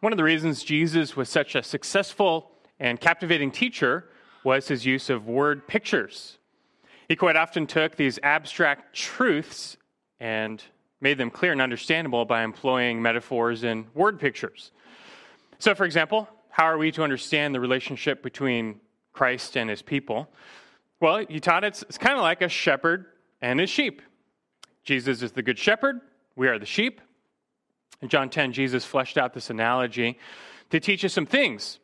One of the reasons Jesus was such a successful and captivating teacher was his use of word pictures. He quite often took these abstract truths and made them clear and understandable by employing metaphors and word pictures. So, for example, how are we to understand the relationship between Christ and his people? Well, he taught it's, it's kind of like a shepherd and his sheep. Jesus is the good shepherd, we are the sheep. In John 10, Jesus fleshed out this analogy to teach us some things.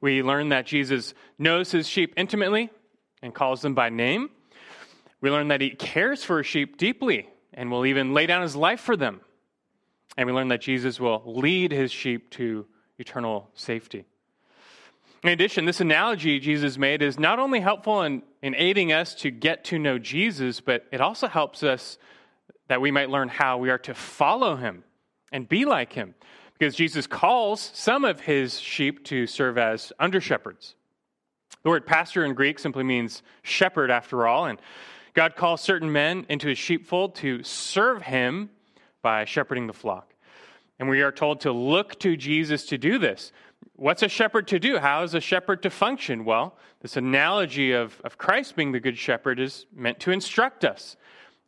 We learn that Jesus knows his sheep intimately and calls them by name. We learn that he cares for his sheep deeply and will even lay down his life for them. And we learn that Jesus will lead his sheep to eternal safety. In addition, this analogy Jesus made is not only helpful in, in aiding us to get to know Jesus, but it also helps us that we might learn how we are to follow him and be like him. Because Jesus calls some of his sheep to serve as under shepherds. The word pastor in Greek simply means shepherd, after all, and God calls certain men into his sheepfold to serve him by shepherding the flock. And we are told to look to Jesus to do this. What's a shepherd to do? How is a shepherd to function? Well, this analogy of, of Christ being the good shepherd is meant to instruct us.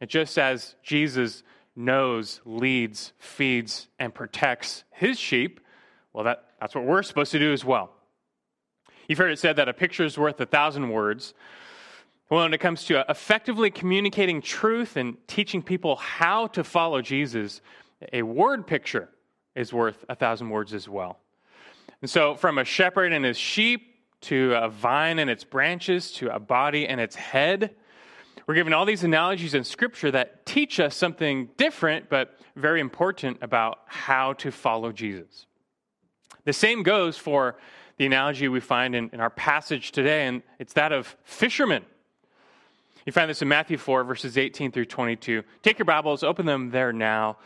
And just as Jesus knows, leads, feeds, and protects his sheep, well, that, that's what we're supposed to do as well. You've heard it said that a picture is worth a thousand words. Well, when it comes to uh, effectively communicating truth and teaching people how to follow Jesus, a word picture is worth a thousand words as well. And so, from a shepherd and his sheep to a vine and its branches to a body and its head, we're given all these analogies in Scripture that teach us something different but very important about how to follow Jesus. The same goes for the analogy we find in, in our passage today, and it's that of fishermen. You find this in Matthew 4, verses 18 through 22. Take your Bibles, open them there now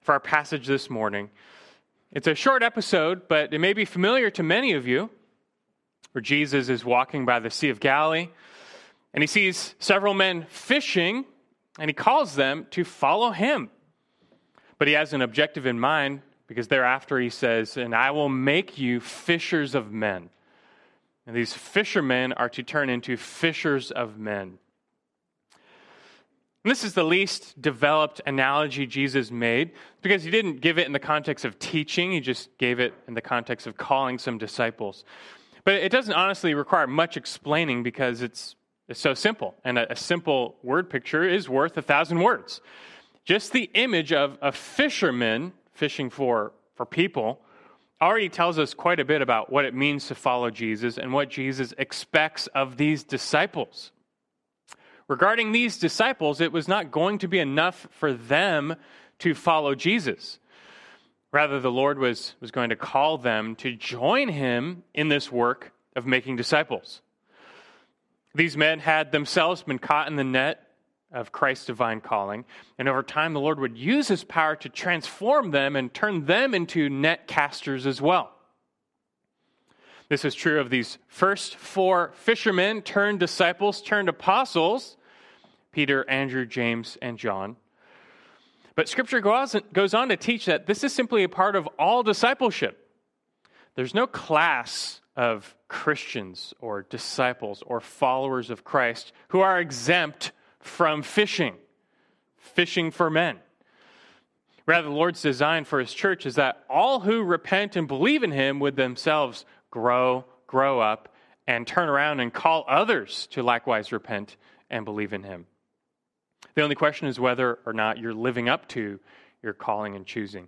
for our passage this morning. It's a short episode, but it may be familiar to many of you, where Jesus is walking by the Sea of Galilee and he sees several men fishing, and he calls them to follow him. But he has an objective in mind because thereafter he says, And I will make you fishers of men. And these fishermen are to turn into fishers of men. And this is the least developed analogy Jesus made because he didn't give it in the context of teaching, he just gave it in the context of calling some disciples. But it doesn't honestly require much explaining because it's it's so simple. And a, a simple word picture is worth a thousand words. Just the image of a fisherman fishing for, for people already tells us quite a bit about what it means to follow Jesus and what Jesus expects of these disciples. Regarding these disciples, it was not going to be enough for them to follow Jesus. Rather, the Lord was, was going to call them to join him in this work of making disciples. These men had themselves been caught in the net of Christ's divine calling. And over time, the Lord would use his power to transform them and turn them into net casters as well. This is true of these first four fishermen turned disciples, turned apostles Peter, Andrew, James, and John. But scripture goes on to teach that this is simply a part of all discipleship. There's no class of Christians or disciples or followers of Christ who are exempt from fishing, fishing for men. Rather, the Lord's design for his church is that all who repent and believe in him would themselves grow, grow up, and turn around and call others to likewise repent and believe in him. The only question is whether or not you're living up to your calling and choosing.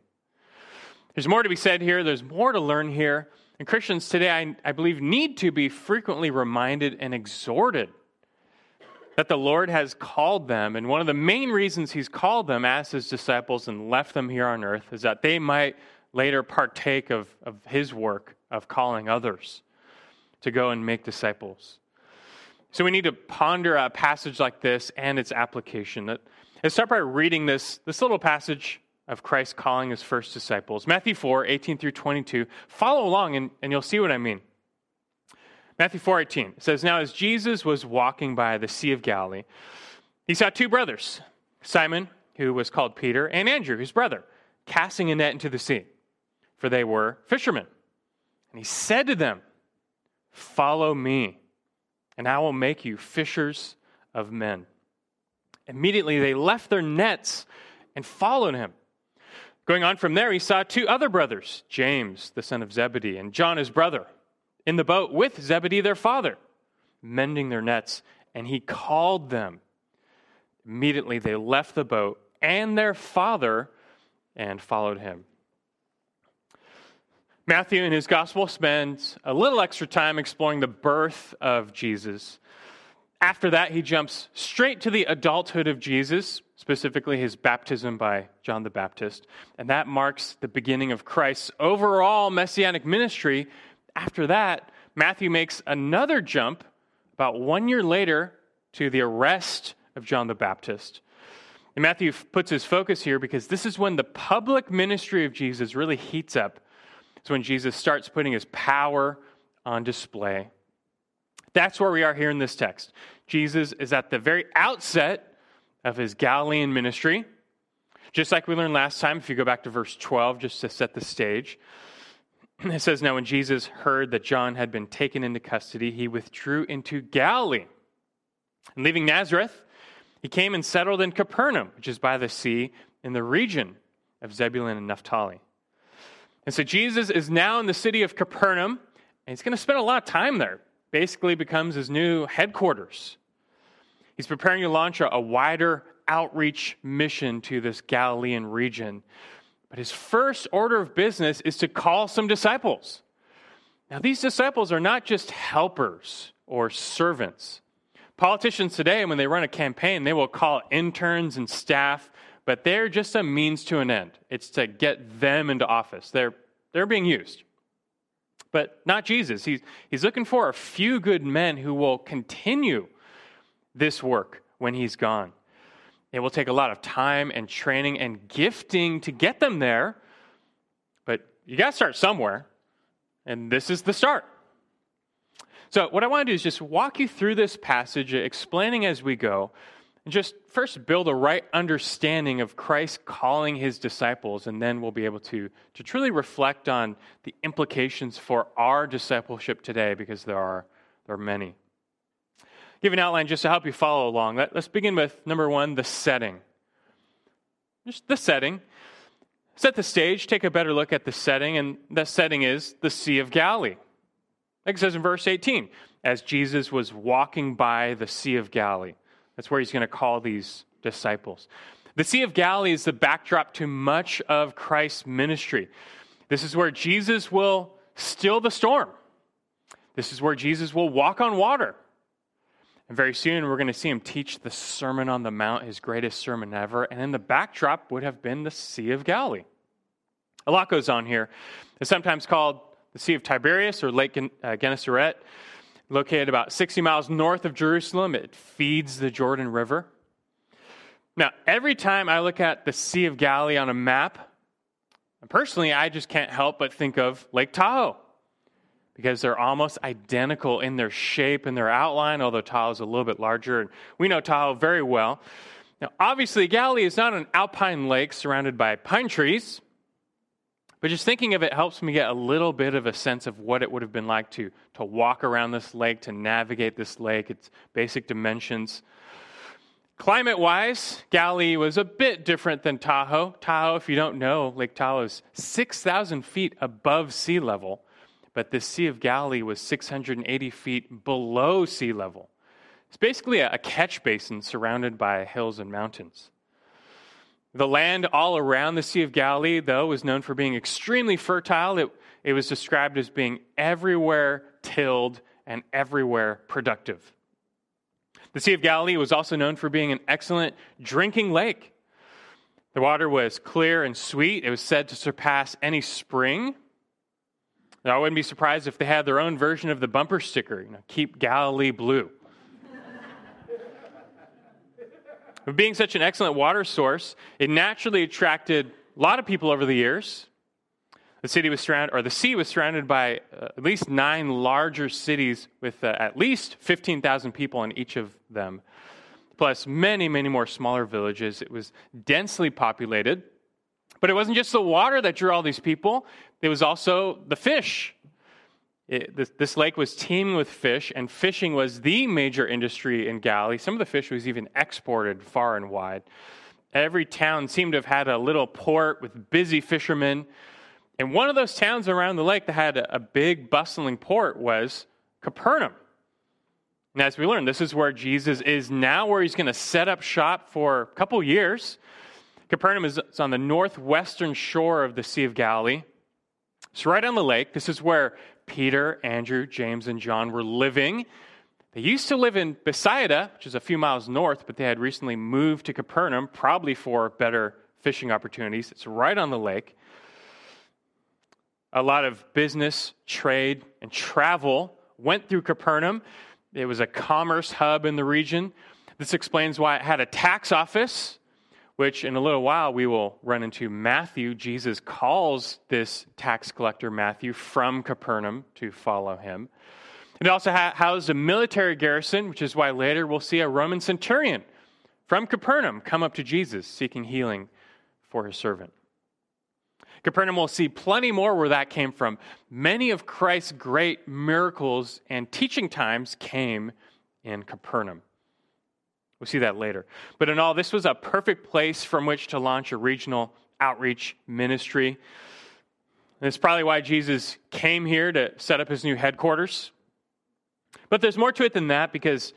There's more to be said here, there's more to learn here. And Christians today, I, I believe, need to be frequently reminded and exhorted that the Lord has called them. And one of the main reasons He's called them as His disciples and left them here on earth is that they might later partake of, of His work of calling others to go and make disciples. So we need to ponder a passage like this and its application. Let's start by reading this, this little passage of Christ calling his first disciples. Matthew 4, 18 through 22. Follow along and, and you'll see what I mean. Matthew 4, 18 says, Now as Jesus was walking by the Sea of Galilee, he saw two brothers, Simon, who was called Peter, and Andrew, his brother, casting a net into the sea, for they were fishermen. And he said to them, Follow me, and I will make you fishers of men. Immediately they left their nets and followed him. Going on from there, he saw two other brothers, James, the son of Zebedee, and John, his brother, in the boat with Zebedee, their father, mending their nets, and he called them. Immediately they left the boat and their father and followed him. Matthew in his gospel spends a little extra time exploring the birth of Jesus. After that, he jumps straight to the adulthood of Jesus, specifically his baptism by John the Baptist. And that marks the beginning of Christ's overall messianic ministry. After that, Matthew makes another jump about one year later to the arrest of John the Baptist. And Matthew puts his focus here because this is when the public ministry of Jesus really heats up. It's when Jesus starts putting his power on display. That's where we are here in this text. Jesus is at the very outset of his Galilean ministry. Just like we learned last time, if you go back to verse 12, just to set the stage, it says, Now when Jesus heard that John had been taken into custody, he withdrew into Galilee. And leaving Nazareth, he came and settled in Capernaum, which is by the sea in the region of Zebulun and Naphtali. And so Jesus is now in the city of Capernaum, and he's going to spend a lot of time there. Basically, becomes his new headquarters. He's preparing to launch a, a wider outreach mission to this Galilean region. But his first order of business is to call some disciples. Now, these disciples are not just helpers or servants. Politicians today, when they run a campaign, they will call interns and staff, but they're just a means to an end. It's to get them into office. They're, they're being used. But not Jesus. He's, he's looking for a few good men who will continue this work when he's gone. It will take a lot of time and training and gifting to get them there, but you got to start somewhere, and this is the start. So, what I want to do is just walk you through this passage, explaining as we go, just first build a right understanding of Christ calling his disciples, and then we'll be able to, to truly reflect on the implications for our discipleship today, because there are, there are many. Give an outline just to help you follow along. Let, let's begin with number one the setting. Just the setting. Set the stage, take a better look at the setting, and the setting is the Sea of Galilee. Like it says in verse 18, as Jesus was walking by the Sea of Galilee. That's where he's going to call these disciples. The Sea of Galilee is the backdrop to much of Christ's ministry. This is where Jesus will still the storm. This is where Jesus will walk on water. And very soon we're going to see him teach the Sermon on the Mount, his greatest sermon ever. And in the backdrop would have been the Sea of Galilee. A lot goes on here. It's sometimes called the Sea of Tiberias or Lake uh, Gennesaret, located about 60 miles north of Jerusalem. It feeds the Jordan River. Now, every time I look at the Sea of Galilee on a map, personally, I just can't help but think of Lake Tahoe because they're almost identical in their shape and their outline, although Tahoe is a little bit larger. And we know Tahoe very well. Now, obviously, Galilee is not an alpine lake surrounded by pine trees. But just thinking of it helps me get a little bit of a sense of what it would have been like to, to walk around this lake, to navigate this lake, its basic dimensions. Climate wise, Galilee was a bit different than Tahoe. Tahoe, if you don't know, Lake Tahoe is 6,000 feet above sea level, but the Sea of Galilee was 680 feet below sea level. It's basically a catch basin surrounded by hills and mountains. The land all around the Sea of Galilee, though, was known for being extremely fertile. It, it was described as being everywhere tilled and everywhere productive. The Sea of Galilee was also known for being an excellent drinking lake. The water was clear and sweet. It was said to surpass any spring. Now, I wouldn't be surprised if they had their own version of the bumper sticker, you know, keep Galilee blue. But being such an excellent water source, it naturally attracted a lot of people over the years. The city was surrounded, or the sea was surrounded by uh, at least nine larger cities with uh, at least 15,000 people in each of them, plus many, many more smaller villages. It was densely populated, But it wasn't just the water that drew all these people, it was also the fish. It, this, this, lake was teeming with fish, and fishing was the major industry in Galilee. Some of the fish was even exported far and wide. Every town seemed to have had a little port with busy fishermen. And one of those towns around the lake that had a big, bustling port was Capernaum. And as we learned, this is where Jesus is now, where he's going to set up shop for a couple years. Capernaum is on the northwestern shore of the Sea of Galilee. It's right on the lake. This is where Peter, Andrew, James, and John were living. They used to live in Bethsaida, which is a few miles north, but they had recently moved to Capernaum, probably for better fishing opportunities. It's right on the lake. A lot of business, trade, and travel went through Capernaum. It was a commerce hub in the region. This explains why it had a tax office, which in a little while we will run into Matthew. Jesus calls this tax collector Matthew from Capernaum to follow him. It also housed a military garrison, which is why later we'll see a Roman centurion from Capernaum come up to Jesus seeking healing for his servant. Capernaum will see plenty more where that came from. Many of Christ's great miracles and teaching times came in Capernaum. We'll see that later. But in all, this was a perfect place from which to launch a regional outreach ministry. And it's probably why Jesus came here to set up his new headquarters. But there's more to it than that because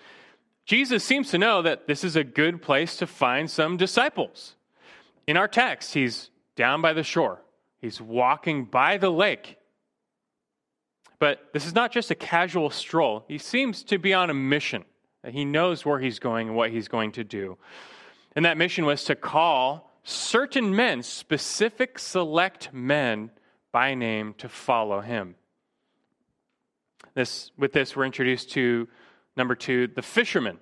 Jesus seems to know that this is a good place to find some disciples. In our text, he's down by the shore. He's walking by the lake. But this is not just a casual stroll. He seems to be on a mission. He knows where he's going and what he's going to do. And that mission was to call certain men, specific select men by name, to follow him. This, with this, we're introduced to number two, the fishermen.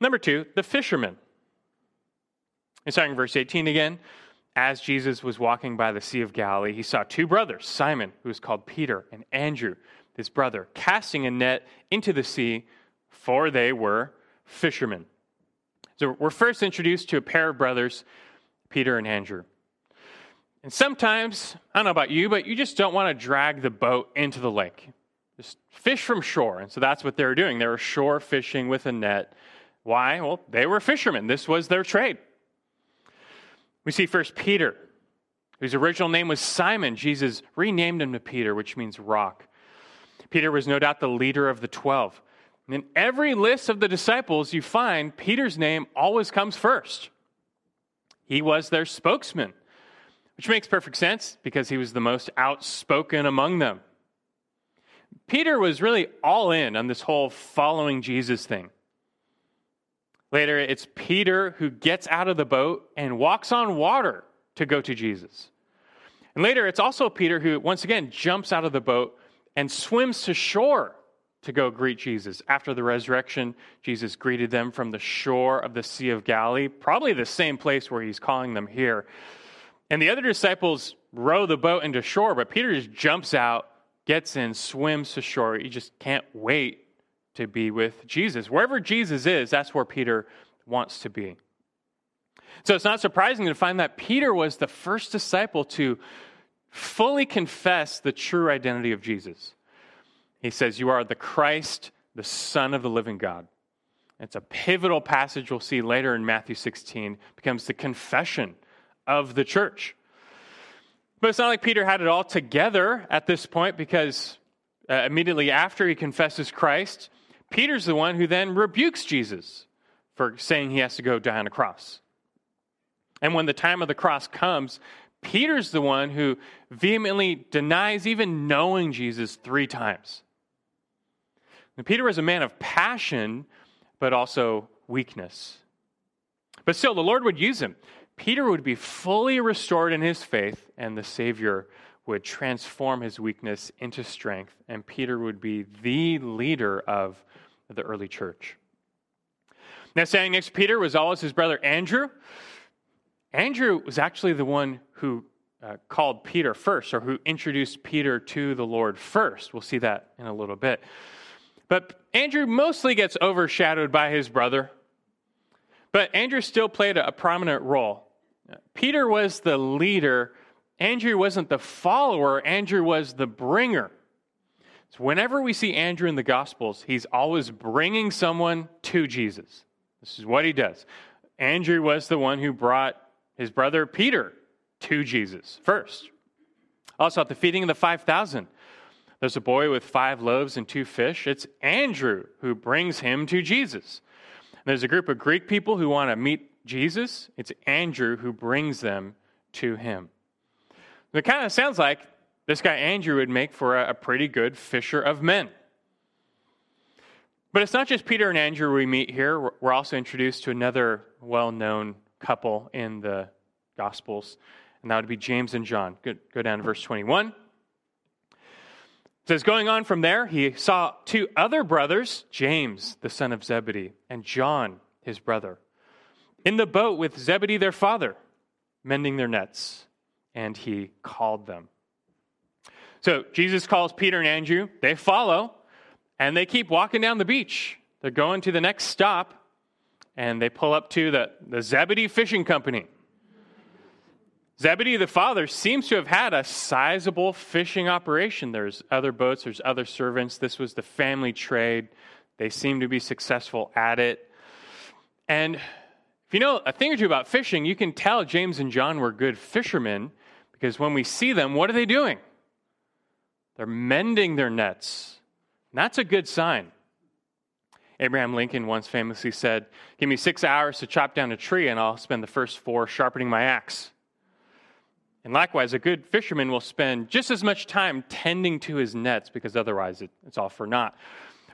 Number two, the fishermen. And starting in verse 18 again, as Jesus was walking by the Sea of Galilee, he saw two brothers, Simon, who was called Peter, and Andrew, his brother, casting a net into the sea, for they were fishermen. So we're first introduced to a pair of brothers, Peter and Andrew. And sometimes, I don't know about you, but you just don't want to drag the boat into the lake. Just fish from shore. And so that's what they were doing. They were shore fishing with a net. Why? Well, they were fishermen. This was their trade. We see first Peter, whose original name was Simon. Jesus renamed him to Peter, which means rock. Peter was no doubt the leader of the 12. In every list of the disciples, you find Peter's name always comes first. He was their spokesman, which makes perfect sense because he was the most outspoken among them. Peter was really all in on this whole following Jesus thing. Later, it's Peter who gets out of the boat and walks on water to go to Jesus. And later, it's also Peter who, once again, jumps out of the boat and swims to shore to go greet Jesus. After the resurrection, Jesus greeted them from the shore of the Sea of Galilee, probably the same place where he's calling them here. And the other disciples row the boat into shore, but Peter just jumps out, gets in, swims to shore. He just can't wait to be with Jesus. Wherever Jesus is, that's where Peter wants to be. So it's not surprising to find that Peter was the first disciple to fully confess the true identity of Jesus. He says, You are the Christ, the Son of the living God. It's a pivotal passage we'll see later in Matthew 16, becomes the confession of the church. But it's not like Peter had it all together at this point because uh, immediately after he confesses Christ, Peter's the one who then rebukes Jesus for saying he has to go die on a cross. And when the time of the cross comes, Peter's the one who vehemently denies even knowing Jesus three times. Now, Peter was a man of passion, but also weakness. But still, the Lord would use him. Peter would be fully restored in his faith, and the Savior would transform his weakness into strength, and Peter would be the leader of the early church. Now, standing next to Peter was always his brother Andrew. Andrew was actually the one who uh, called Peter first, or who introduced Peter to the Lord first. We'll see that in a little bit. But Andrew mostly gets overshadowed by his brother. But Andrew still played a, prominent role Peter was the leader, Andrew wasn't the follower, Andrew was the bringer. So whenever we see Andrew in the Gospels, he's always bringing someone to Jesus. This is what he does. Andrew was the one who brought his brother Peter to Jesus first. Also, at the feeding of the 5,000, there's a boy with five loaves and two fish. It's Andrew who brings him to Jesus. There's a group of Greek people who want to meet Jesus. It's Andrew who brings them to him. It kind of sounds like this guy Andrew would make for a, a pretty good fisher of men. But it's not just Peter and Andrew we meet here. We're also introduced to another well known couple in the Gospels, and that would be James and John. Go down to verse 21. Says, Going on from there, he saw two other brothers, James, the son of Zebedee, and John, his brother, in the boat with Zebedee, their father, mending their nets, and he called them. So Jesus calls Peter and Andrew. They follow, and they keep walking down the beach. They're going to the next stop, and they pull up to the, the Zebedee Fishing Company. Zebedee, the father, seems to have had a sizable fishing operation. There's other boats, there's other servants. This was the family trade. They seem to be successful at it. And if you know a thing or two about fishing, you can tell James and John were good fishermen because when we see them, what are they doing? They're mending their nets. And that's a good sign. Abraham Lincoln once famously said, Give me six hours to chop down a tree, and I'll spend the first four sharpening my axe. And likewise, a good fisherman will spend just as much time tending to his nets because otherwise it, it's all for naught.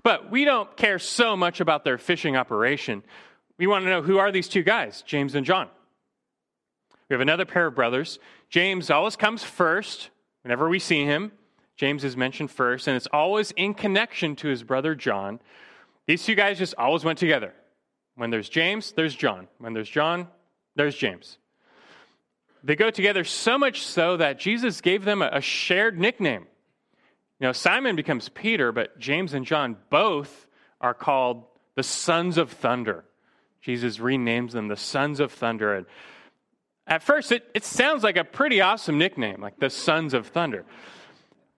But we don't care so much about their fishing operation. We want to know who are these two guys, James and John. We have another pair of brothers. James always comes first whenever we see him. James is mentioned first, and it's always in connection to his brother John. These two guys just always went together. When there's James, there's John. When there's John, there's James. They go together so much so that Jesus gave them a shared nickname. You know, Simon becomes Peter, but James and John both are called the sons of thunder. Jesus renames them the sons of thunder. And at first, it, it sounds like a pretty awesome nickname, like the sons of thunder.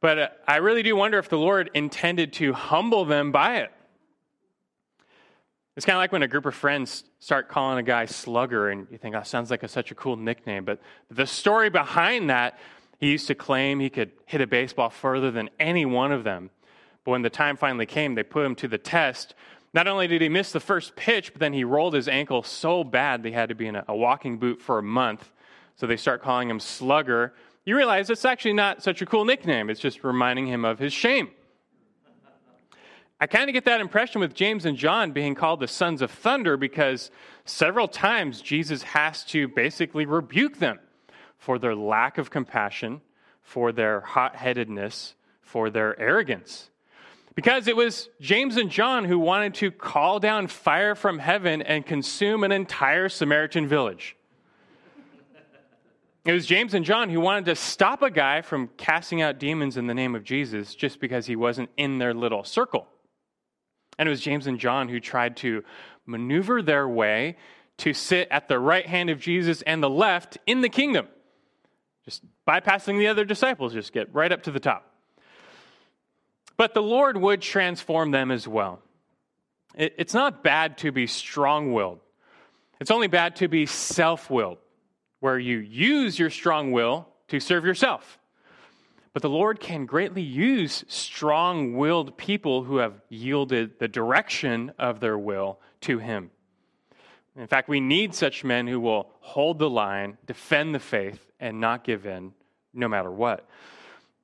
But uh, I really do wonder if the Lord intended to humble them by it. It's kind of like when a group of friends start calling a guy slugger, and you think, oh, sounds like a, such a cool nickname. But the story behind that, he used to claim he could hit a baseball further than any one of them. But when the time finally came, they put him to the test. Not only did he miss the first pitch, but then he rolled his ankle so bad they had to be in a, a walking boot for a month. So they start calling him slugger you realize it's actually not such a cool nickname. It's just reminding him of his shame. I kind of get that impression with James and John being called the sons of thunder because several times Jesus has to basically rebuke them for their lack of compassion, for their hot headedness, for their arrogance. Because it was James and John who wanted to call down fire from heaven and consume an entire Samaritan village. It was James and John who wanted to stop a guy from casting out demons in the name of Jesus just because he wasn't in their little circle. And it was James and John who tried to maneuver their way to sit at the right hand of Jesus and the left in the kingdom. Just bypassing the other disciples, just get right up to the top. But the Lord would transform them as well. it's not bad to be strong willed, it's only bad to be self willed where you use your strong will to serve yourself. But the Lord can greatly use strong willed people who have yielded the direction of their will to Him. In fact, we need such men who will hold the line, defend the faith, and not give in no matter what.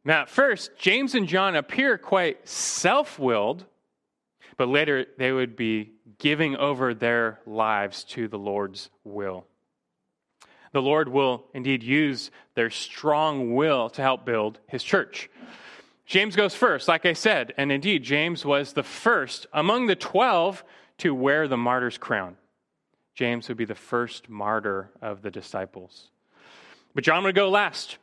Now, at first, James and John appear quite self willed, but later they would be giving over their lives to the Lord's will the Lord will indeed use their strong will to help build his church. James goes first, like I said, and indeed, James was the first among the 12 to wear the martyr's crown. James would be the first martyr of the disciples. But John would go last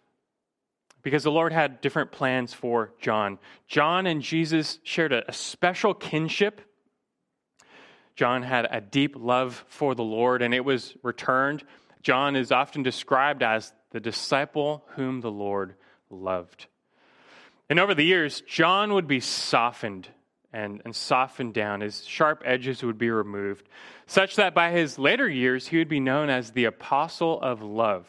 because the Lord had different plans for John. John and Jesus shared a, a special kinship. John had a deep love for the Lord, and it was returned John is often described as the disciple whom the Lord loved. And over the years, John would be softened and, and softened down. His sharp edges would be removed, such that by his later years, he would be known as the apostle of love.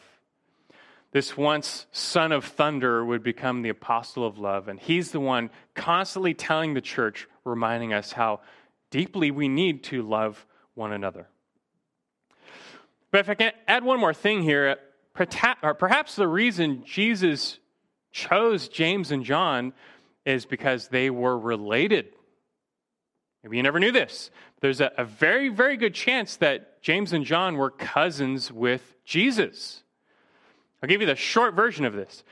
This once son of thunder would become the apostle of love, and he's the one constantly telling the church, reminding us how deeply we need to love one another. But if I can add one more thing here, uh, perhaps the reason Jesus chose James and John is because they were related. Maybe you never knew this. There's a, a, very, very good chance that James and John were cousins with Jesus. I'll give you the short version of this.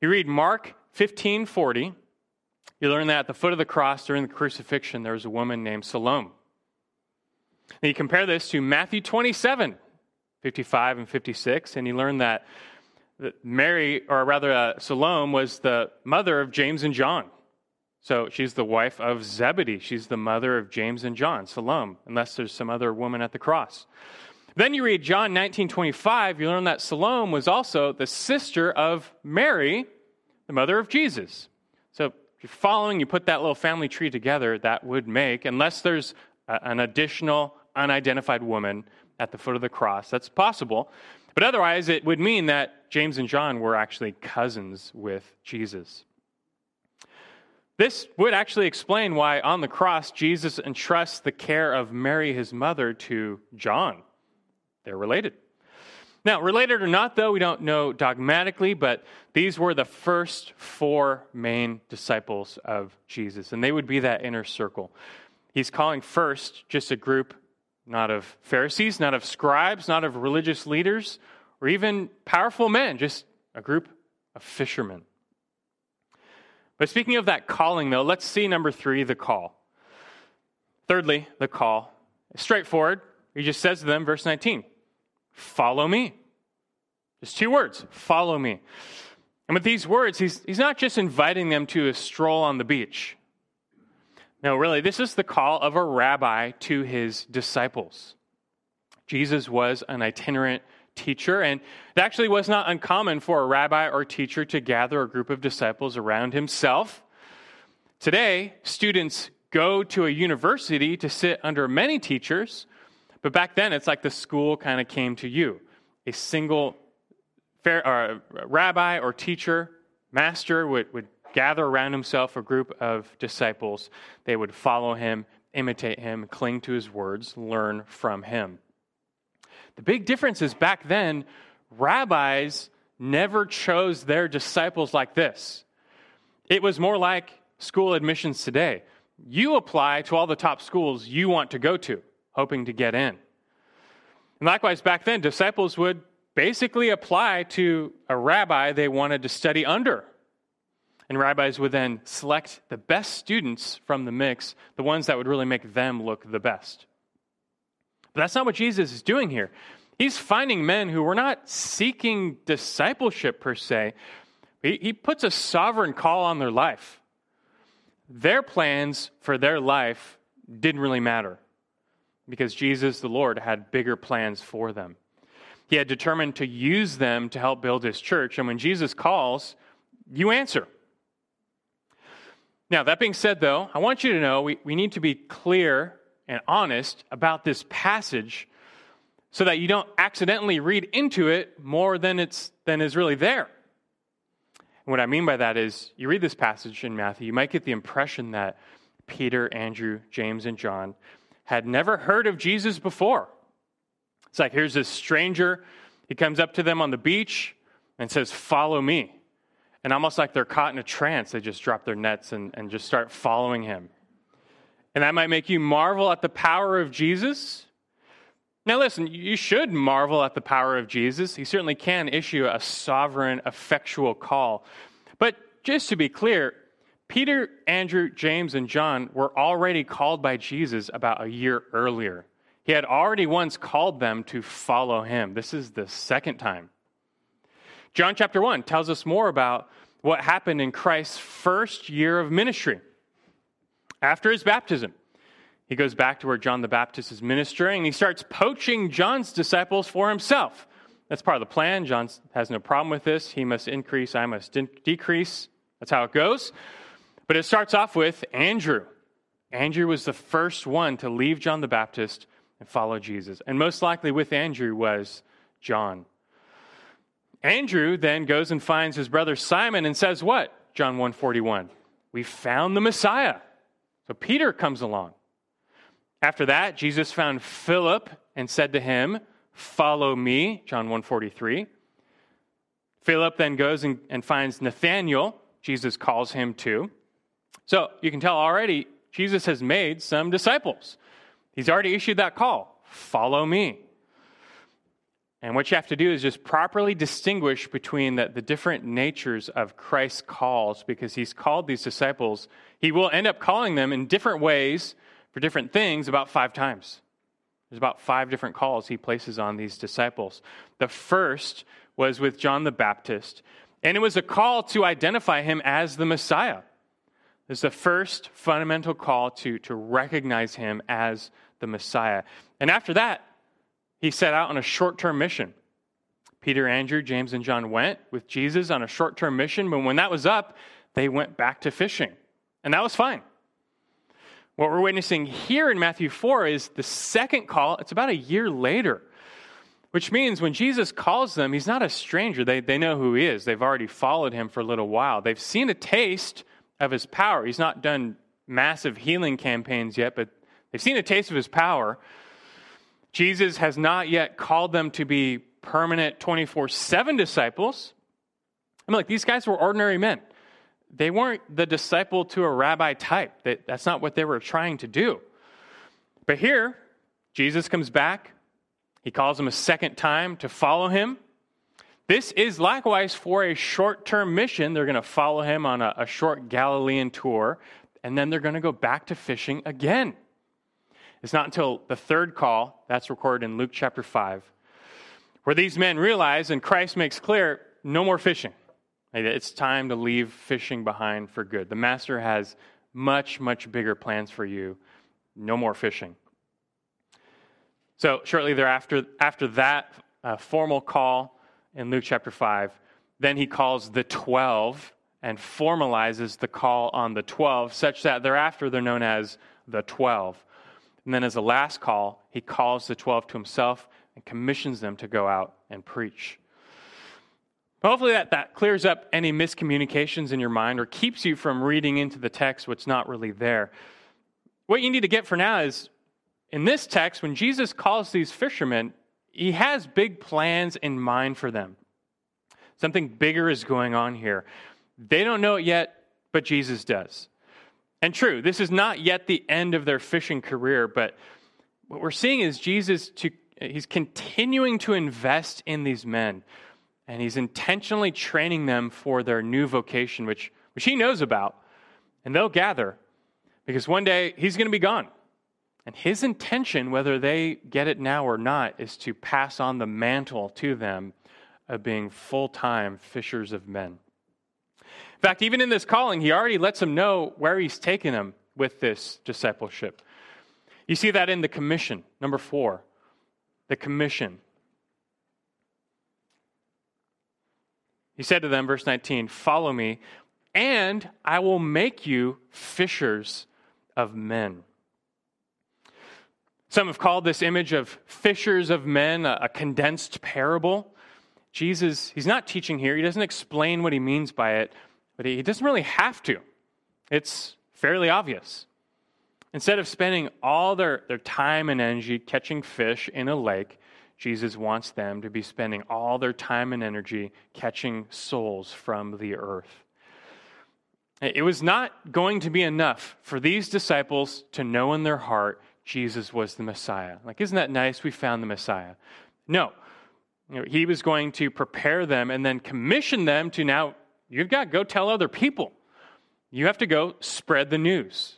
You read Mark 15 40. You learn that at the foot of the cross during the crucifixion, there was a woman named Salome. And you compare this to Matthew 27 55 and 56, and you learn that Mary, or rather uh, Salome, was the mother of James and John. So she's the wife of Zebedee. She's the mother of James and John, Salome, unless there's some other woman at the cross. Then you read John 19:25, you learn that Salome was also the sister of Mary, the mother of Jesus. So if you're following, you put that little family tree together, that would make, unless there's a, an additional unidentified woman at the foot of the cross. That's possible. But otherwise, it would mean that James and John were actually cousins with Jesus. This would actually explain why on the cross Jesus entrusts the care of Mary, his mother, to John. They're related. Now, related or not, though, we don't know dogmatically, but these were the first four main disciples of Jesus, and they would be that inner circle. He's calling first just a group not of Pharisees, not of scribes, not of religious leaders, or even powerful men, just a group of fishermen. But speaking of that calling, though, let's see number three the call. Thirdly, the call. Straightforward. He just says to them, verse 19, follow me. Just two words follow me. And with these words, he's, he's not just inviting them to a stroll on the beach. No, really, this is the call of a rabbi to his disciples. Jesus was an itinerant teacher, and it actually was not uncommon for a rabbi or teacher to gather a group of disciples around himself. Today, students go to a university to sit under many teachers, but back then it's like the school kind of came to you. A single or uh, rabbi or teacher, master would, would gather around himself a group of disciples. They would follow him, imitate him, cling to his words, learn from him. The big difference is back then, rabbis never chose their disciples like this. It was more like school admissions today. You apply to all the top schools you want to go to, hoping to get in. And likewise, back then, disciples would basically apply to a rabbi they wanted to study under and rabbis would then select the best students from the mix, the ones that would really make them look the best. But that's not what Jesus is doing here. He's finding men who were not seeking discipleship per se, he, he puts a sovereign call on their life. Their plans for their life didn't really matter because Jesus, the Lord, had bigger plans for them. He had determined to use them to help build his church. And when Jesus calls, you answer. Now, that being said, though, I want you to know we, we need to be clear and honest about this passage so that you don't accidentally read into it more than, it's, than is really there. And what I mean by that is, you read this passage in Matthew, you might get the impression that Peter, Andrew, James, and John had never heard of Jesus before. It's like here's this stranger, he comes up to them on the beach and says, Follow me. And almost like they're caught in a trance, they just drop their nets and, and just start following him. And that might make you marvel at the power of Jesus. Now, listen, you should marvel at the power of Jesus. He certainly can issue a sovereign, effectual call. But just to be clear, Peter, Andrew, James, and John were already called by Jesus about a year earlier. He had already once called them to follow him. This is the second time. John chapter 1 tells us more about what happened in Christ's first year of ministry. After his baptism, he goes back to where John the Baptist is ministering and he starts poaching John's disciples for himself. That's part of the plan. John has no problem with this. He must increase, I must de- decrease. That's how it goes. But it starts off with Andrew. Andrew was the first one to leave John the Baptist and follow Jesus. And most likely with Andrew was John. Andrew then goes and finds his brother Simon and says what? John 141. We found the Messiah. So Peter comes along. After that, Jesus found Philip and said to him, Follow me, John 143. Philip then goes and, and finds Nathanael. Jesus calls him too. So you can tell already, Jesus has made some disciples. He's already issued that call follow me. And what you have to do is just properly distinguish between the, the, different natures of Christ's calls because he's called these disciples. He will end up calling them in different ways for different things about five times. There's about five different calls he places on these disciples. The first was with John the Baptist, and it was a call to identify him as the Messiah. It's the first fundamental call to, to recognize him as the Messiah. And after that, he set out on a short term mission. Peter, Andrew, James, and John went with Jesus on a short term mission, but when that was up, they went back to fishing. And that was fine. What we're witnessing here in Matthew 4 is the second call. It's about a year later, which means when Jesus calls them, he's not a stranger. They, they know who he is. They've already followed him for a little while. They've seen a taste of his power. He's not done massive healing campaigns yet, but they've seen a taste of his power. Jesus has not yet called them to be permanent 24 7 disciples. I mean, like, these guys were ordinary men. They weren't the disciple to a rabbi type. That's not what they were trying to do. But here, Jesus comes back. He calls them a second time to follow him. This is likewise for a short term mission. They're going to follow him on a, a short Galilean tour, and then they're going to go back to fishing again. It's not until the third call, that's recorded in Luke chapter 5, where these men realize, and Christ makes clear, no more fishing. It's time to leave fishing behind for good. The master has much, much bigger plans for you. No more fishing. So, shortly thereafter, after that uh, formal call in Luke chapter 5, then he calls the 12 and formalizes the call on the 12, such that thereafter they're known as the 12. And then, as a last call, he calls the 12 to himself and commissions them to go out and preach. Hopefully, that, that clears up any miscommunications in your mind or keeps you from reading into the text what's not really there. What you need to get for now is in this text, when Jesus calls these fishermen, he has big plans in mind for them. Something bigger is going on here. They don't know it yet, but Jesus does. And true, this is not yet the end of their fishing career, but what we're seeing is Jesus to he's continuing to invest in these men. And he's intentionally training them for their new vocation, which, which he knows about. And they'll gather because one day he's going to be gone. And his intention, whether they get it now or not, is to pass on the mantle to them of being full time fishers of men. In fact, even in this calling, he already lets them know where he's taking them with this discipleship. You see that in the commission, number four. The commission. He said to them, verse 19, Follow me, and I will make you fishers of men. Some have called this image of fishers of men a condensed parable. Jesus, he's not teaching here. He doesn't explain what he means by it, but he doesn't really have to. It's fairly obvious. Instead of spending all their, their time and energy catching fish in a lake, Jesus wants them to be spending all their time and energy catching souls from the earth. It was not going to be enough for these disciples to know in their heart Jesus was the Messiah. Like, isn't that nice? We found the Messiah. No. You know, he was going to prepare them and then commission them to now You've got to go tell other people. You have to go spread the news.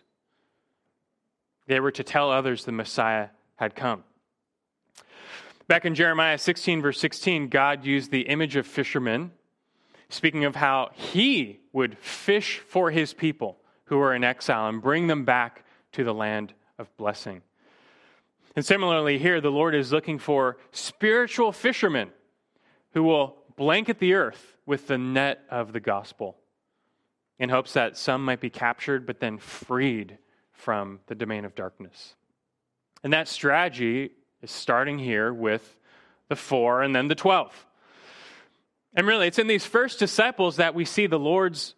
They were to tell others the Messiah had come. Back in Jeremiah 16, verse 16, God used the image of fishermen, speaking of how he would fish for his people who were in exile and bring them back to the land of blessing. And similarly, here, the Lord is looking for spiritual fishermen who will blanket the earth with the net of the gospel in hopes that some might be captured but then freed from the domain of darkness. And that strategy is starting here with the four and then the 12. And really, it's in these first disciples that we see the Lord's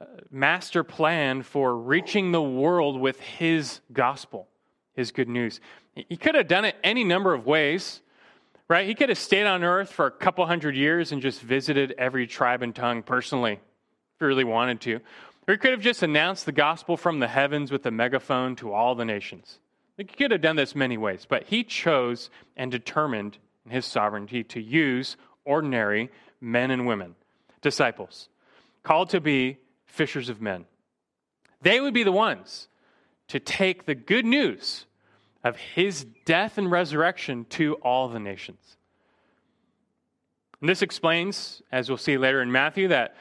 uh, master plan for reaching the world with his gospel, his good news. He could have done it any number of ways, right? He could have stayed on earth for a couple hundred years and just visited every tribe and tongue personally, if he really wanted to. Or he could have just announced the gospel from the heavens with a megaphone to all the nations. He could have done this many ways, but he chose and determined in his sovereignty to use ordinary men and women, disciples, called to be fishers of men. They would be the ones to take the good news of his death and resurrection to all the nations. And this explains, as we'll see later in Matthew, that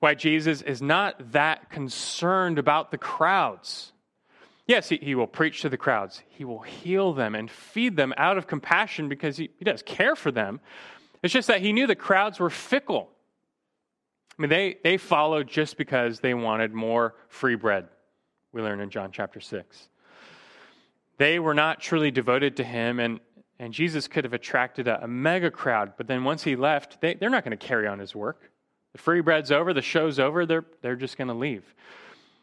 why Jesus is not that concerned about the crowds. Yes, he, he will preach to the crowds. He will heal them and feed them out of compassion because he, he does care for them. It's just that he knew the crowds were fickle. I mean, they, they followed just because they wanted more free bread, we learn in John chapter 6. They were not truly devoted to him, and, and Jesus could have attracted a, a mega crowd, but then once he left, they, they're not going to carry on his work. The free bread's over, the show's over, they're, they're just going to leave.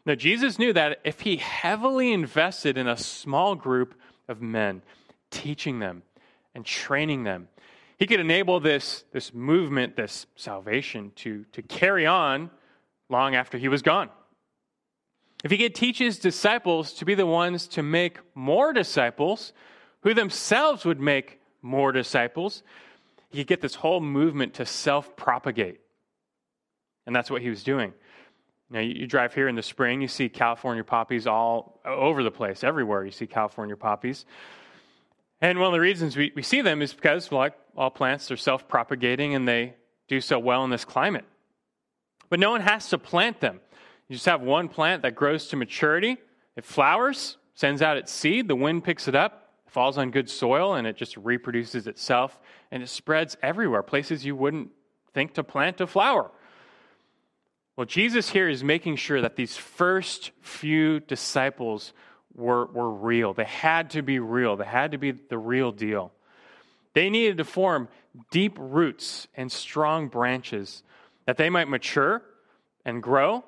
Now, Jesus knew that if he heavily invested in a small group of men, teaching them and training them, he could enable this, this movement, this salvation to, to carry on long after he was gone. If he could teach his disciples to be the ones to make more disciples, who themselves would make more disciples, he could get this whole movement to self propagate. And that's what he was doing. Now, you, drive here in the spring, you see California poppies all over the place, everywhere you see California poppies. And one of the reasons we, we see them is because, like all plants, they're self propagating and they do so well in this climate. But no one has to plant them. You just have one plant that grows to maturity, it flowers, sends out its seed, the wind picks it up, falls on good soil, and it just reproduces itself, and it spreads everywhere, places you wouldn't think to plant a flower. Well, Jesus here is making sure that these first few disciples were, were real. They had to be real, they had to be the real deal. They needed to form deep roots and strong branches that they might mature and grow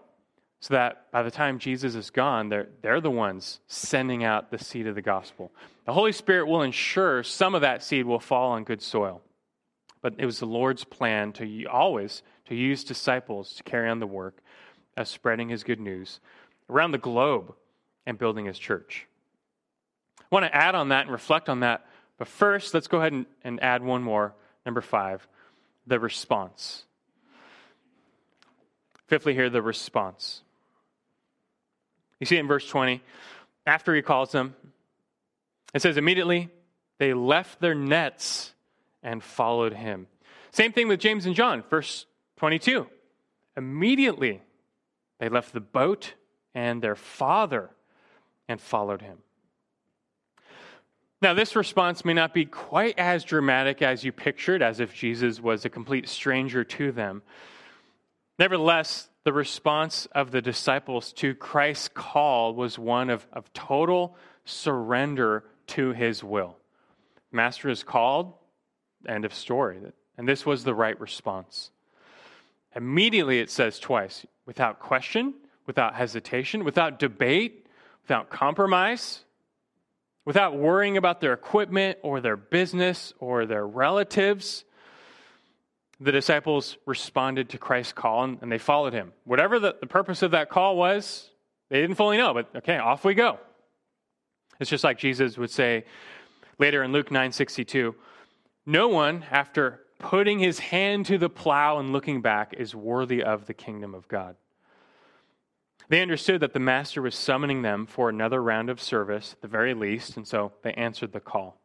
so that by the time Jesus is gone, they're, they're the ones sending out the seed of the gospel. The Holy Spirit will ensure some of that seed will fall on good soil. But it was the Lord's plan to always to use disciples to carry on the work of spreading his good news around the globe and building his church. I want to add on that and reflect on that. But first, let's go ahead and, and add one more. Number five, the response. Fifthly, here, the response. You see it in verse 20, after he calls them, it says, immediately they left their nets and followed him. Same thing with James and John, verse 22. Immediately they left the boat and their father and followed him. Now, this response may not be quite as dramatic as you pictured, as if Jesus was a complete stranger to them. Nevertheless, the response of the disciples to Christ's call was one of, of total surrender to his will. Master is called, end of story. And this was the right response. Immediately, it says twice without question, without hesitation, without debate, without compromise, without worrying about their equipment or their business or their relatives. The disciples responded to Christ's call and, and they followed him. Whatever the, the purpose of that call was, they didn't fully know, but okay, off we go. It's just like Jesus would say later in Luke 9:62, no one after putting his hand to the plow and looking back is worthy of the kingdom of God. They understood that the master was summoning them for another round of service, at the very least, and so they answered the call.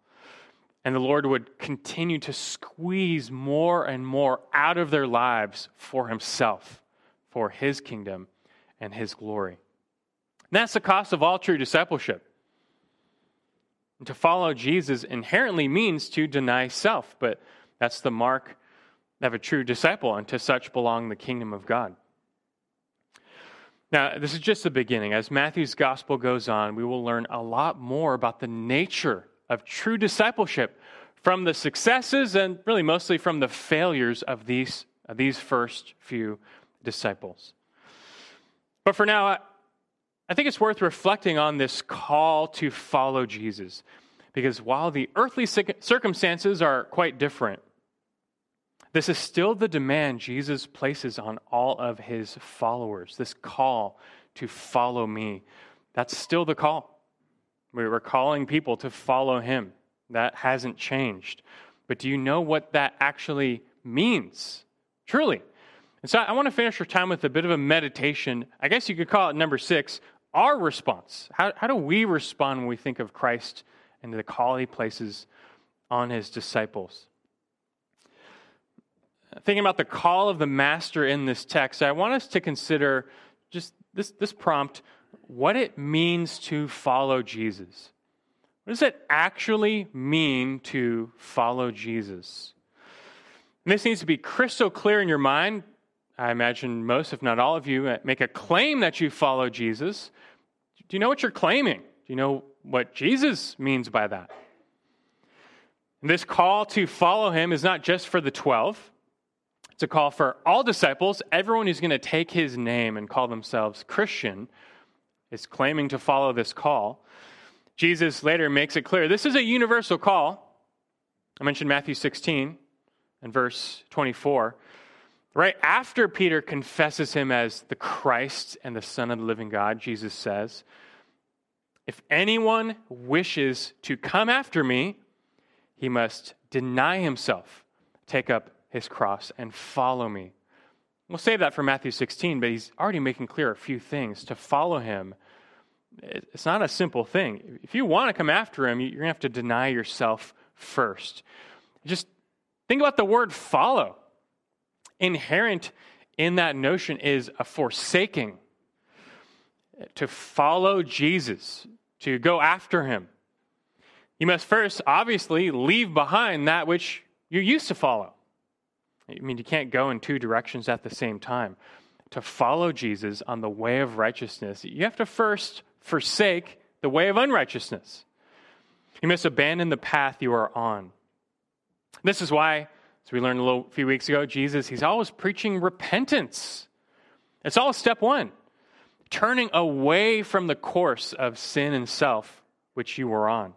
And the Lord would continue to squeeze more and more out of their lives for himself, for his kingdom and his glory. And that's the cost of all true discipleship. And to follow Jesus inherently means to deny self, but that's the mark of a true disciple, and to such belong the kingdom of God. Now, this is just the beginning. As Matthew's gospel goes on, we will learn a lot more about the nature of true discipleship from the successes and really mostly from the failures of these, of these first few disciples. But for now, I think it's worth reflecting on this call to follow Jesus. Because while the earthly circumstances are quite different, this is still the demand Jesus places on all of his followers this call to follow me. That's still the call. We were calling people to follow him. That hasn't changed. But do you know what that actually means? Truly. And so I want to finish our time with a bit of a meditation. I guess you could call it number six our response. How, how do we respond when we think of Christ and the call he places on his disciples? Thinking about the call of the master in this text, I want us to consider just this, this prompt what it means to follow Jesus. What does it actually mean to follow Jesus? And this needs to be crystal clear in your mind. I imagine most, if not all of you, uh, make a claim that you follow Jesus. Do you know what you're claiming? Do you know what Jesus means by that? And this call to follow him is not just for the 12. It's a call for all disciples. Everyone who's going to take his name and call themselves Christian is claiming to follow this call. Jesus later makes it clear this is a universal call. I mentioned Matthew 16 and verse 24. Right after Peter confesses him as the Christ and the Son of the living God, Jesus says, If anyone wishes to come after me, he must deny himself, take up his cross, and follow me. We'll save that for Matthew 16, but he's already making clear a few things. To follow him it's not a simple thing. If you want to come after him, you're going to have to deny yourself first. Just think about the word follow. Inherent in that notion is a forsaking. To follow Jesus, to go after him. You must first, obviously, leave behind that which you used to follow. I mean, you can't go in two directions at the same time. To follow Jesus on the way of righteousness, you have to first forsake the way of unrighteousness. You must abandon the path you are on. This is why, as we learned a little, few weeks ago, Jesus, he's always preaching repentance. It's all step one turning away from the course of sin and self which you were on.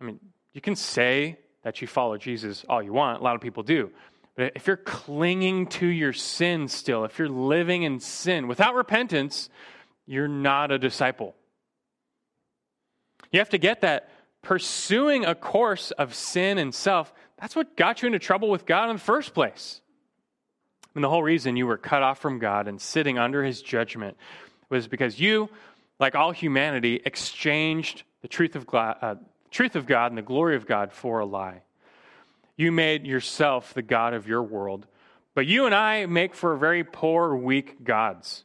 I mean, you can say that you follow Jesus all you want, a lot of people do. But if you're clinging to your sin still, if you're living in sin without repentance, you're not a disciple. You have to get that pursuing a course of sin and self, that's what got you into trouble with God in the first place. And the whole reason you were cut off from God and sitting under his judgment was because you, like all humanity, exchanged the truth of, God, uh, truth of God and the glory of God for a lie. You made yourself the God of your world, but you and I make for very poor, weak gods.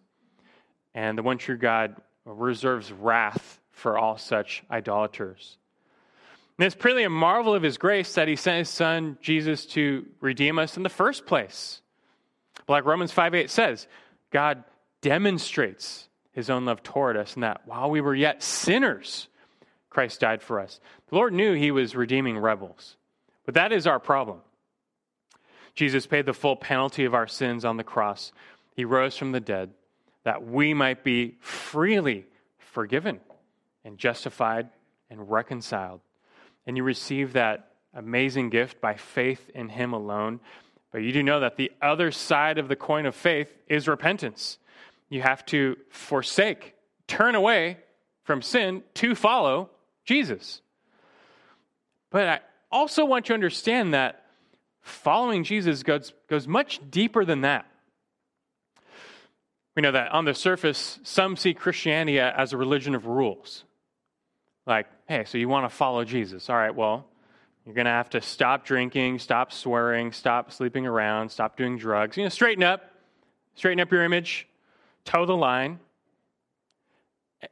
And the one true God reserves wrath for all such idolaters. And it's pretty a marvel of his grace that he sent his son Jesus to redeem us in the first place. But like Romans 5 8 says, God demonstrates his own love toward us in that while we were yet sinners, Christ died for us. The Lord knew he was redeeming rebels. But that is our problem. Jesus paid the full penalty of our sins on the cross. He rose from the dead that we might be freely forgiven and justified and reconciled. And you receive that amazing gift by faith in Him alone. But you do know that the other side of the coin of faith is repentance. You have to forsake, turn away from sin to follow Jesus. But I also want you to understand that following Jesus goes, goes much deeper than that. We know that on the surface, some see Christianity as a religion of rules. Like, hey, so you want to follow Jesus. All right, well, you're going to have to stop drinking, stop swearing, stop sleeping around, stop doing drugs. You know, straighten up, straighten up your image, toe the line.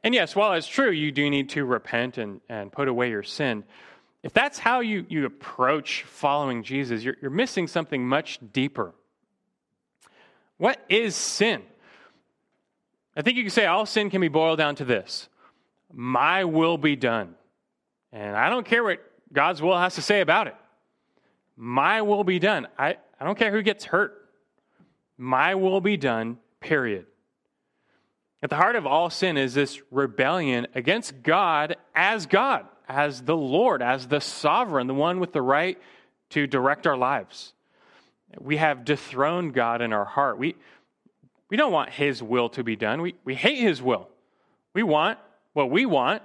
And yes, while it's true, you do need to repent and, and put away your sin. If that's how you, you approach following Jesus, you're, you're missing something much deeper. What is sin? I think you can say all sin can be boiled down to this My will be done. And I don't care what God's will has to say about it. My will be done. I, I don't care who gets hurt. My will be done, period. At the heart of all sin is this rebellion against God as God, as the Lord, as the sovereign, the one with the right to direct our lives. We have dethroned God in our heart. We, we don't want His will to be done. We, we hate His will. We want what we want.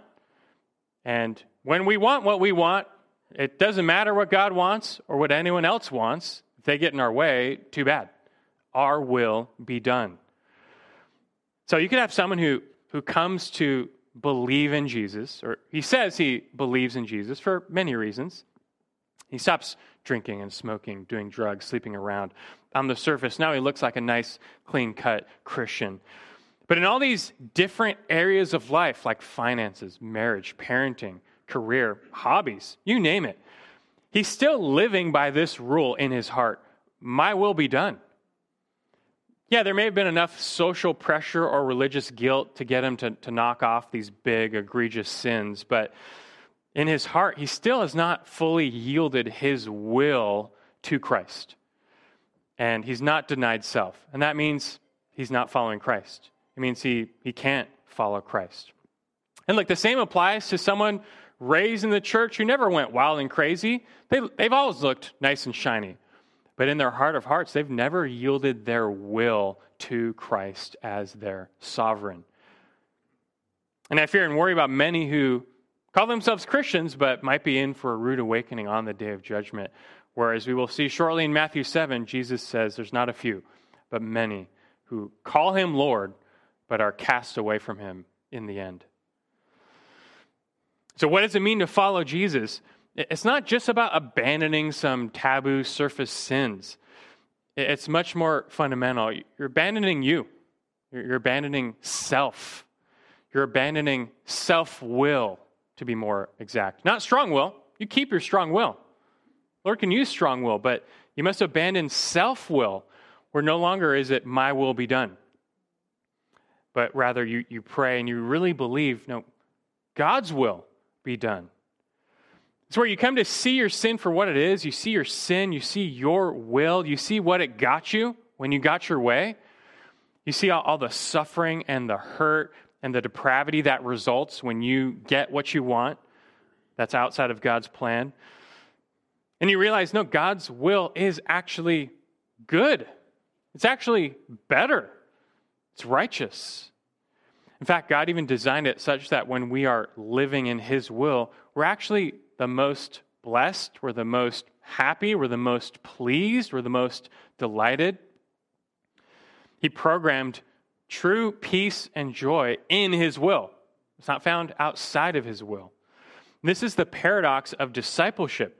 And when we want what we want, it doesn't matter what God wants or what anyone else wants. If they get in our way, too bad. Our will be done. So you could have someone who, who comes to believe in Jesus, or he says he believes in Jesus for many reasons. He stops drinking and smoking, doing drugs, sleeping around. On the surface, now he looks like a nice, clean cut Christian. But in all these different areas of life, like finances, marriage, parenting, career, hobbies, you name it, he's still living by this rule in his heart My will be done. Yeah, there may have been enough social pressure or religious guilt to get him to, to knock off these big, egregious sins, but in his heart, he still has not fully yielded his will to Christ. And he's not denied self. And that means he's not following Christ. It means he, he can't follow Christ. And look, the same applies to someone raised in the church who never went wild and crazy. They, they've always looked nice and shiny. But in their heart of hearts, they've never yielded their will to Christ as their sovereign. And I fear and worry about many who call themselves Christians, but might be in for a rude awakening on the day of judgment. Whereas we will see shortly in Matthew 7, Jesus says there's not a few, but many who call him Lord, but are cast away from him in the end. So, what does it mean to follow Jesus? It's not just about abandoning some taboo surface sins, it's much more fundamental. You're abandoning you, you're abandoning self, you're abandoning self will to be more exact. Not strong will. You keep your strong will. Lord can use strong will, but you must abandon self will, where no longer is it my will be done. But rather you, you pray and you really believe, no, God's will be done. It's where you come to see your sin for what it is. You see your sin, you see your will, you see what it got you when you got your way. You see all, all the suffering and the hurt and the depravity that results when you get what you want that's outside of God's plan. And you realize, no, God's will is actually good. It's actually better. It's righteous. In fact, God even designed it such that when we are living in His will, we're actually the most blessed, we're the most happy, we're the most pleased, we're the most delighted. He programmed true peace and joy in his will. It's not found outside of his will. This is the paradox of discipleship.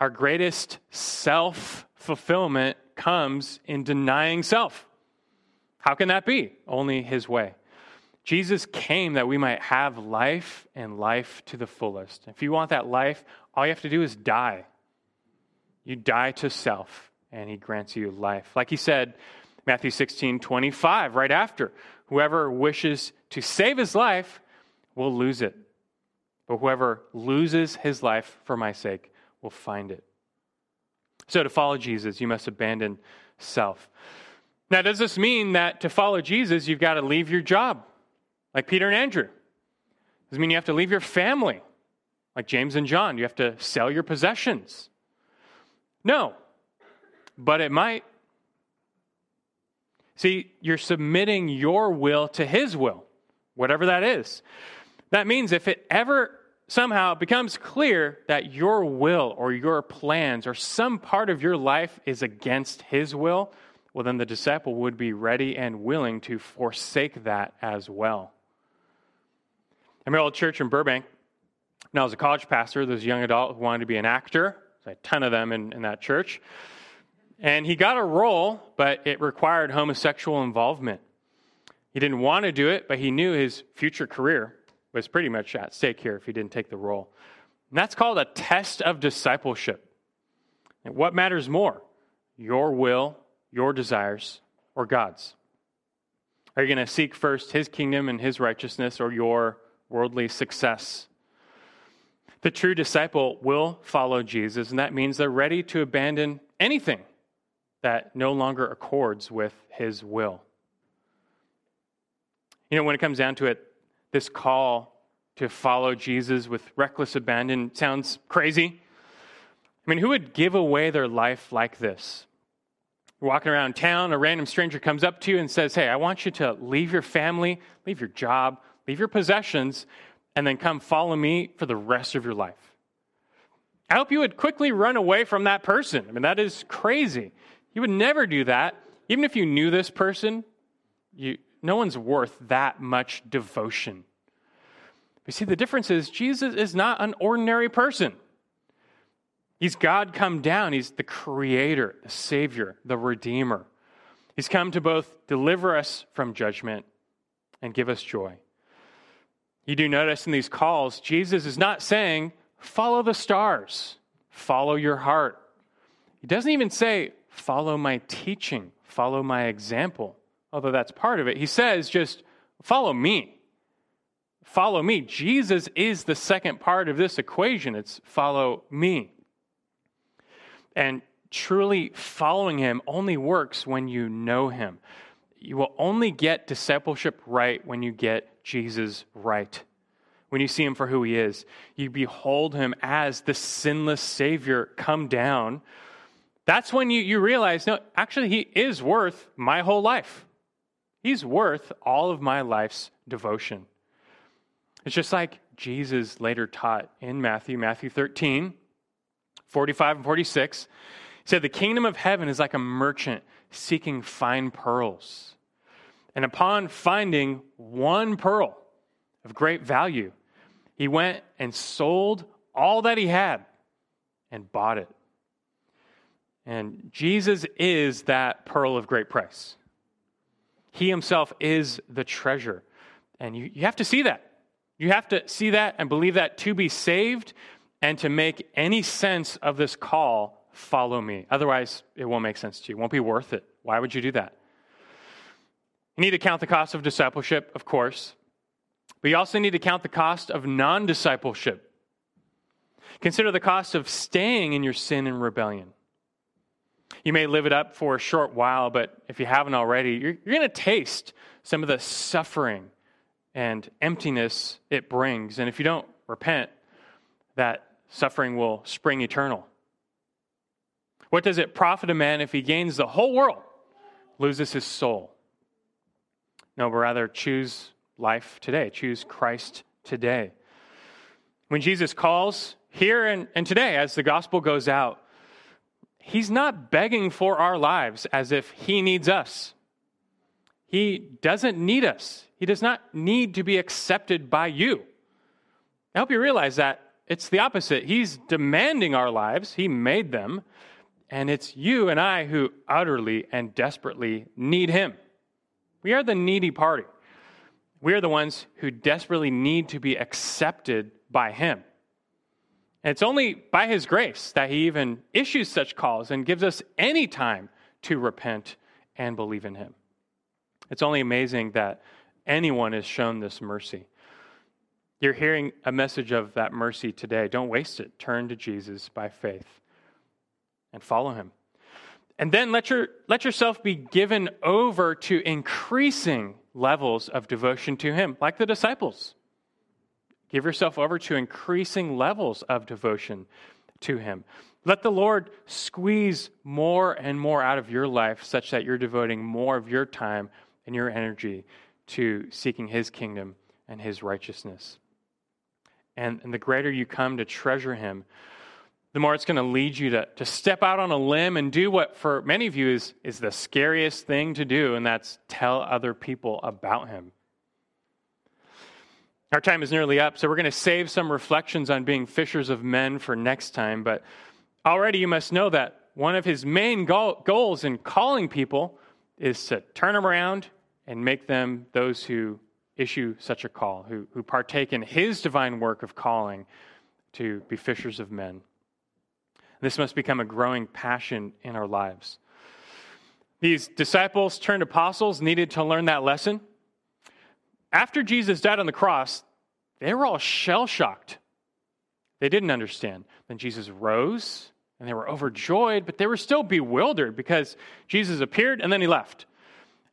Our greatest self fulfillment comes in denying self. How can that be? Only his way. Jesus came that we might have life and life to the fullest. If you want that life, all you have to do is die. You die to self, and he grants you life. Like he said, Matthew 16, 25, right after. Whoever wishes to save his life will lose it. But whoever loses his life for my sake will find it. So to follow Jesus, you must abandon self. Now, does this mean that to follow Jesus, you've got to leave your job, like Peter and Andrew? Does it mean you have to leave your family, like James and John? You have to sell your possessions? No, but it might. See, you're submitting your will to His will, whatever that is. That means if it ever somehow becomes clear that your will or your plans or some part of your life is against His will, well, then the disciple would be ready and willing to forsake that as well. Old church in Burbank. When I was a college pastor, there was a young adult who wanted to be an actor. There's a ton of them in, in that church. And he got a role, but it required homosexual involvement. He didn't want to do it, but he knew his future career was pretty much at stake here if he didn't take the role. And that's called a test of discipleship. And what matters more, your will, your desires, or God's? Are you going to seek first his kingdom and his righteousness or your worldly success? The true disciple will follow Jesus, and that means they're ready to abandon anything that no longer accords with his will. You know, when it comes down to it, this call to follow Jesus with reckless abandon sounds crazy. I mean, who would give away their life like this? You're walking around town, a random stranger comes up to you and says, Hey, I want you to leave your family, leave your job, leave your possessions, and then come follow me for the rest of your life. I hope you would quickly run away from that person. I mean, that is crazy. You would never do that. Even if you knew this person, you, no one's worth that much devotion. You see, the difference is Jesus is not an ordinary person. He's God come down. He's the creator, the savior, the redeemer. He's come to both deliver us from judgment and give us joy. You do notice in these calls, Jesus is not saying, follow the stars, follow your heart. He doesn't even say, follow my teaching, follow my example, although that's part of it. He says, just follow me. Follow me. Jesus is the second part of this equation. It's follow me. And truly following him only works when you know him. You will only get discipleship right when you get Jesus right. When you see him for who he is, you behold him as the sinless Savior come down. That's when you, you realize, no, actually, he is worth my whole life. He's worth all of my life's devotion. It's just like Jesus later taught in Matthew, Matthew 13, 45 and 46. He said, The kingdom of heaven is like a merchant seeking fine pearls. And upon finding one pearl of great value, he went and sold all that he had and bought it. And Jesus is that pearl of great price. He himself is the treasure. And you, you have to see that. You have to see that and believe that to be saved and to make any sense of this call, follow me. Otherwise, it won't make sense to you. It won't be worth it. Why would you do that? You need to count the cost of discipleship, of course, but you also need to count the cost of non discipleship. Consider the cost of staying in your sin and rebellion. You may live it up for a short while, but if you haven't already, you're, you're going to taste some of the suffering and emptiness it brings. And if you don't repent, that suffering will spring eternal. What does it profit a man if he gains the whole world, loses his soul? No, but rather choose life today, choose Christ today. When Jesus calls here and, and today, as the gospel goes out, he's not begging for our lives as if he needs us. He doesn't need us. He does not need to be accepted by you. I hope you realize that it's the opposite. He's demanding our lives, He made them, and it's you and I who utterly and desperately need Him. We are the needy party. We are the ones who desperately need to be accepted by Him. And it's only by His grace that He even issues such calls and gives us any time to repent and believe in Him. It's only amazing that anyone is shown this mercy. You're hearing a message of that mercy today. Don't waste it. Turn to Jesus by faith and follow Him. And then let, your, let yourself be given over to increasing levels of devotion to Him, like the disciples. Give yourself over to increasing levels of devotion to Him. Let the Lord squeeze more and more out of your life such that you're devoting more of your time and your energy to seeking His kingdom and His righteousness. And, and the greater you come to treasure Him, the more it's going to lead you to, to step out on a limb and do what, for many of you, is, is the scariest thing to do, and that's tell other people about him. Our time is nearly up, so we're going to save some reflections on being fishers of men for next time. But already you must know that one of his main goal, goals in calling people is to turn them around and make them those who issue such a call, who, who partake in his divine work of calling to be fishers of men. This must become a growing passion in our lives. These disciples turned apostles needed to learn that lesson. After Jesus died on the cross, they were all shell shocked. They didn't understand. Then Jesus rose and they were overjoyed, but they were still bewildered because Jesus appeared and then he left.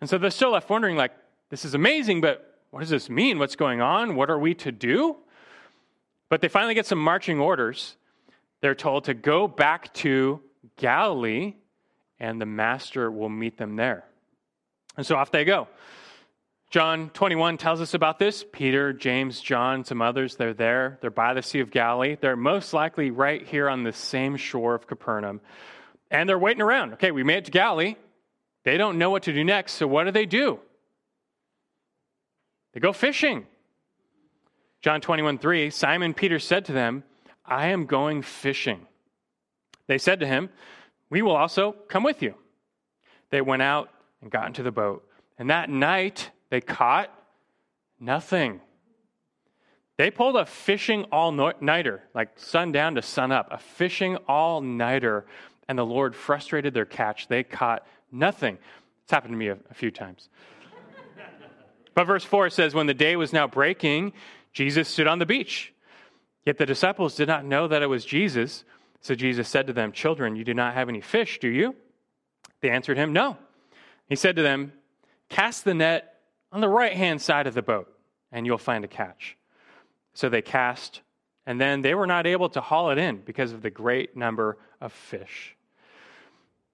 And so they're still left wondering, like, this is amazing, but what does this mean? What's going on? What are we to do? But they finally get some marching orders. They're told to go back to Galilee and the master will meet them there. And so off they go. John 21 tells us about this. Peter, James, John, some others, they're there. They're by the Sea of Galilee. They're most likely right here on the same shore of Capernaum. And they're waiting around. Okay, we made it to Galilee. They don't know what to do next, so what do they do? They go fishing. John 21 3, Simon Peter said to them, I am going fishing. They said to him, We will also come with you. They went out and got into the boat. And that night, they caught nothing. They pulled a fishing all nighter, like sundown to sun up, a fishing all nighter, and the Lord frustrated their catch. They caught nothing. It's happened to me a, a few times. but verse 4 says, When the day was now breaking, Jesus stood on the beach. Yet the disciples did not know that it was Jesus. So Jesus said to them, Children, you do not have any fish, do you? They answered him, No. He said to them, Cast the net on the right hand side of the boat, and you'll find a catch. So they cast, and then they were not able to haul it in because of the great number of fish.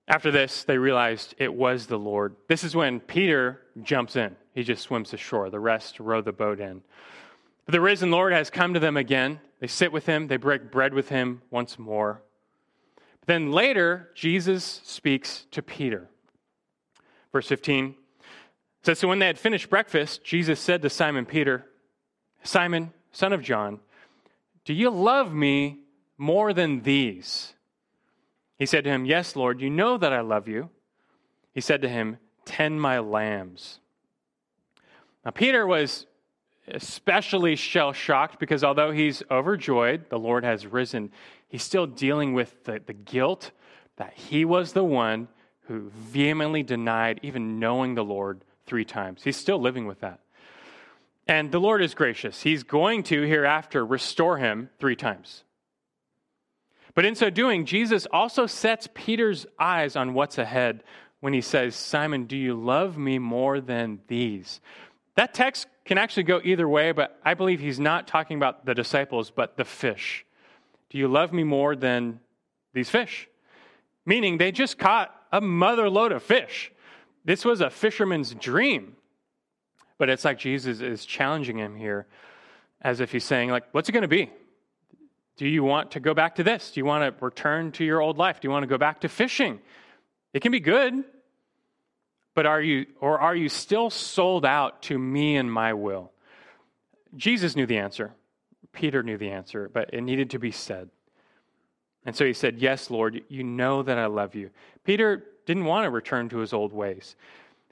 After this, they realized it was the Lord. This is when Peter jumps in. He just swims ashore. The rest row the boat in. But the risen Lord has come to them again. They sit with him, they break bread with him once more. But then later, Jesus speaks to Peter. Verse 15 says, So when they had finished breakfast, Jesus said to Simon Peter, Simon, son of John, do you love me more than these? He said to him, Yes, Lord, you know that I love you. He said to him, Tend my lambs. Now, Peter was especially shell shocked because although he's overjoyed, the Lord has risen, he's still dealing with the, the guilt that he was the one who vehemently denied even knowing the Lord three times. He's still living with that. And the Lord is gracious. He's going to hereafter restore him three times. But in so doing, Jesus also sets Peter's eyes on what's ahead when he says, Simon, do you love me more than these? That text can actually go either way, but I believe he's not talking about the disciples, but the fish. Do you love me more than these fish? Meaning they just caught a mother lode of fish. This was a fisherman's dream. But it's like Jesus is challenging him here as if he's saying, like, what's it going to be? Do you want to go back to this? Do you want to return to your old life? Do you want to go back to fishing? It can be good, but are you or are you still sold out to me and my will? Jesus knew the answer. Peter knew the answer, but it needed to be said. And so he said, Yes, Lord, you know that I love you. Peter didn't want to return to his old ways.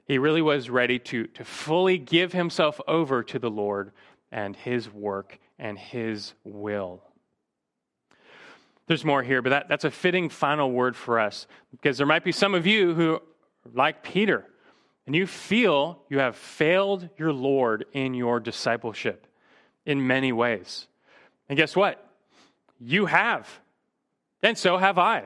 He really was ready to, to fully give himself over to the Lord and his work and his will. There's more here, but that, that's a fitting final word for us because there might be some of you who, like Peter, and you feel you have failed your Lord in your discipleship in many ways. And guess what? You have. And so have I.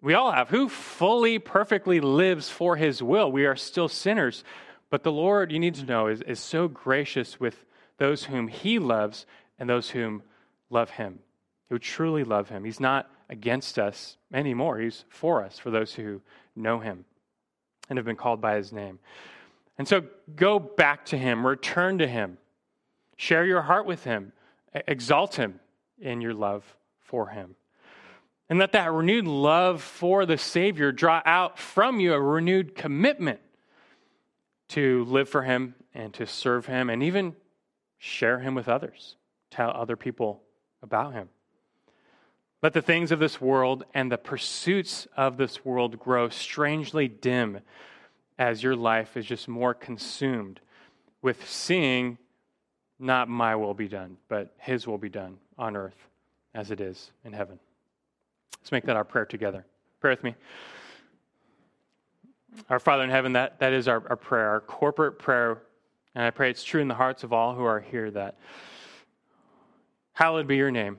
We all have. Who fully, perfectly lives for his will? We are still sinners. But the Lord, you need to know, is, is so gracious with those whom he loves and those whom love him, who truly love him. He's not against us anymore, he's for us, for those who know him and have been called by his name. And so go back to him, return to him, share your heart with him, exalt him in your love for him. And let that renewed love for the Savior draw out from you a renewed commitment to live for Him and to serve Him and even share Him with others, tell other people about Him. Let the things of this world and the pursuits of this world grow strangely dim as your life is just more consumed with seeing not my will be done, but His will be done on earth as it is in heaven. Let's make that our prayer together. Pray with me. Our Father in heaven, that, that is our, our prayer, our corporate prayer. And I pray it's true in the hearts of all who are here that hallowed be your name.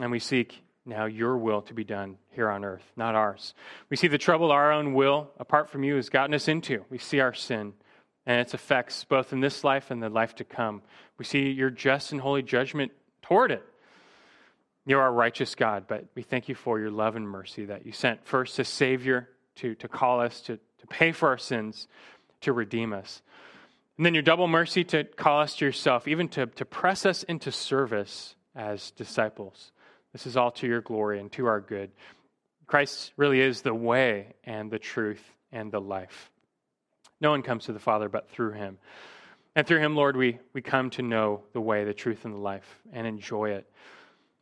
And we seek now your will to be done here on earth, not ours. We see the trouble our own will, apart from you, has gotten us into. We see our sin and its effects both in this life and the life to come. We see your just and holy judgment toward it. You're our righteous God, but we thank you for your love and mercy that you sent first a Savior to, to call us, to, to pay for our sins, to redeem us. And then your double mercy to call us to yourself, even to, to press us into service as disciples. This is all to your glory and to our good. Christ really is the way and the truth and the life. No one comes to the Father but through him. And through him, Lord, we, we come to know the way, the truth, and the life and enjoy it.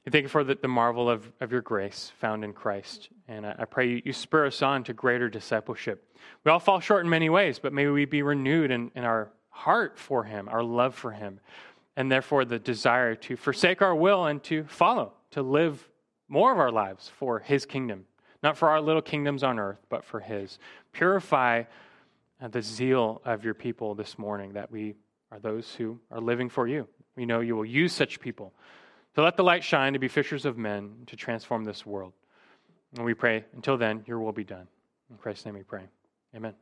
We thank you for the, the marvel of, of your grace found in Christ. And I, I pray you, you spur us on to greater discipleship. We all fall short in many ways, but may we be renewed in, in our heart for him, our love for him, and therefore the desire to forsake our will and to follow, to live more of our lives for his kingdom. Not for our little kingdoms on earth, but for his. Purify uh, the zeal of your people this morning that we are those who are living for you. We know you will use such people to let the light shine, to be fishers of men, to transform this world. And we pray, until then, your will be done. In Christ's name we pray. Amen.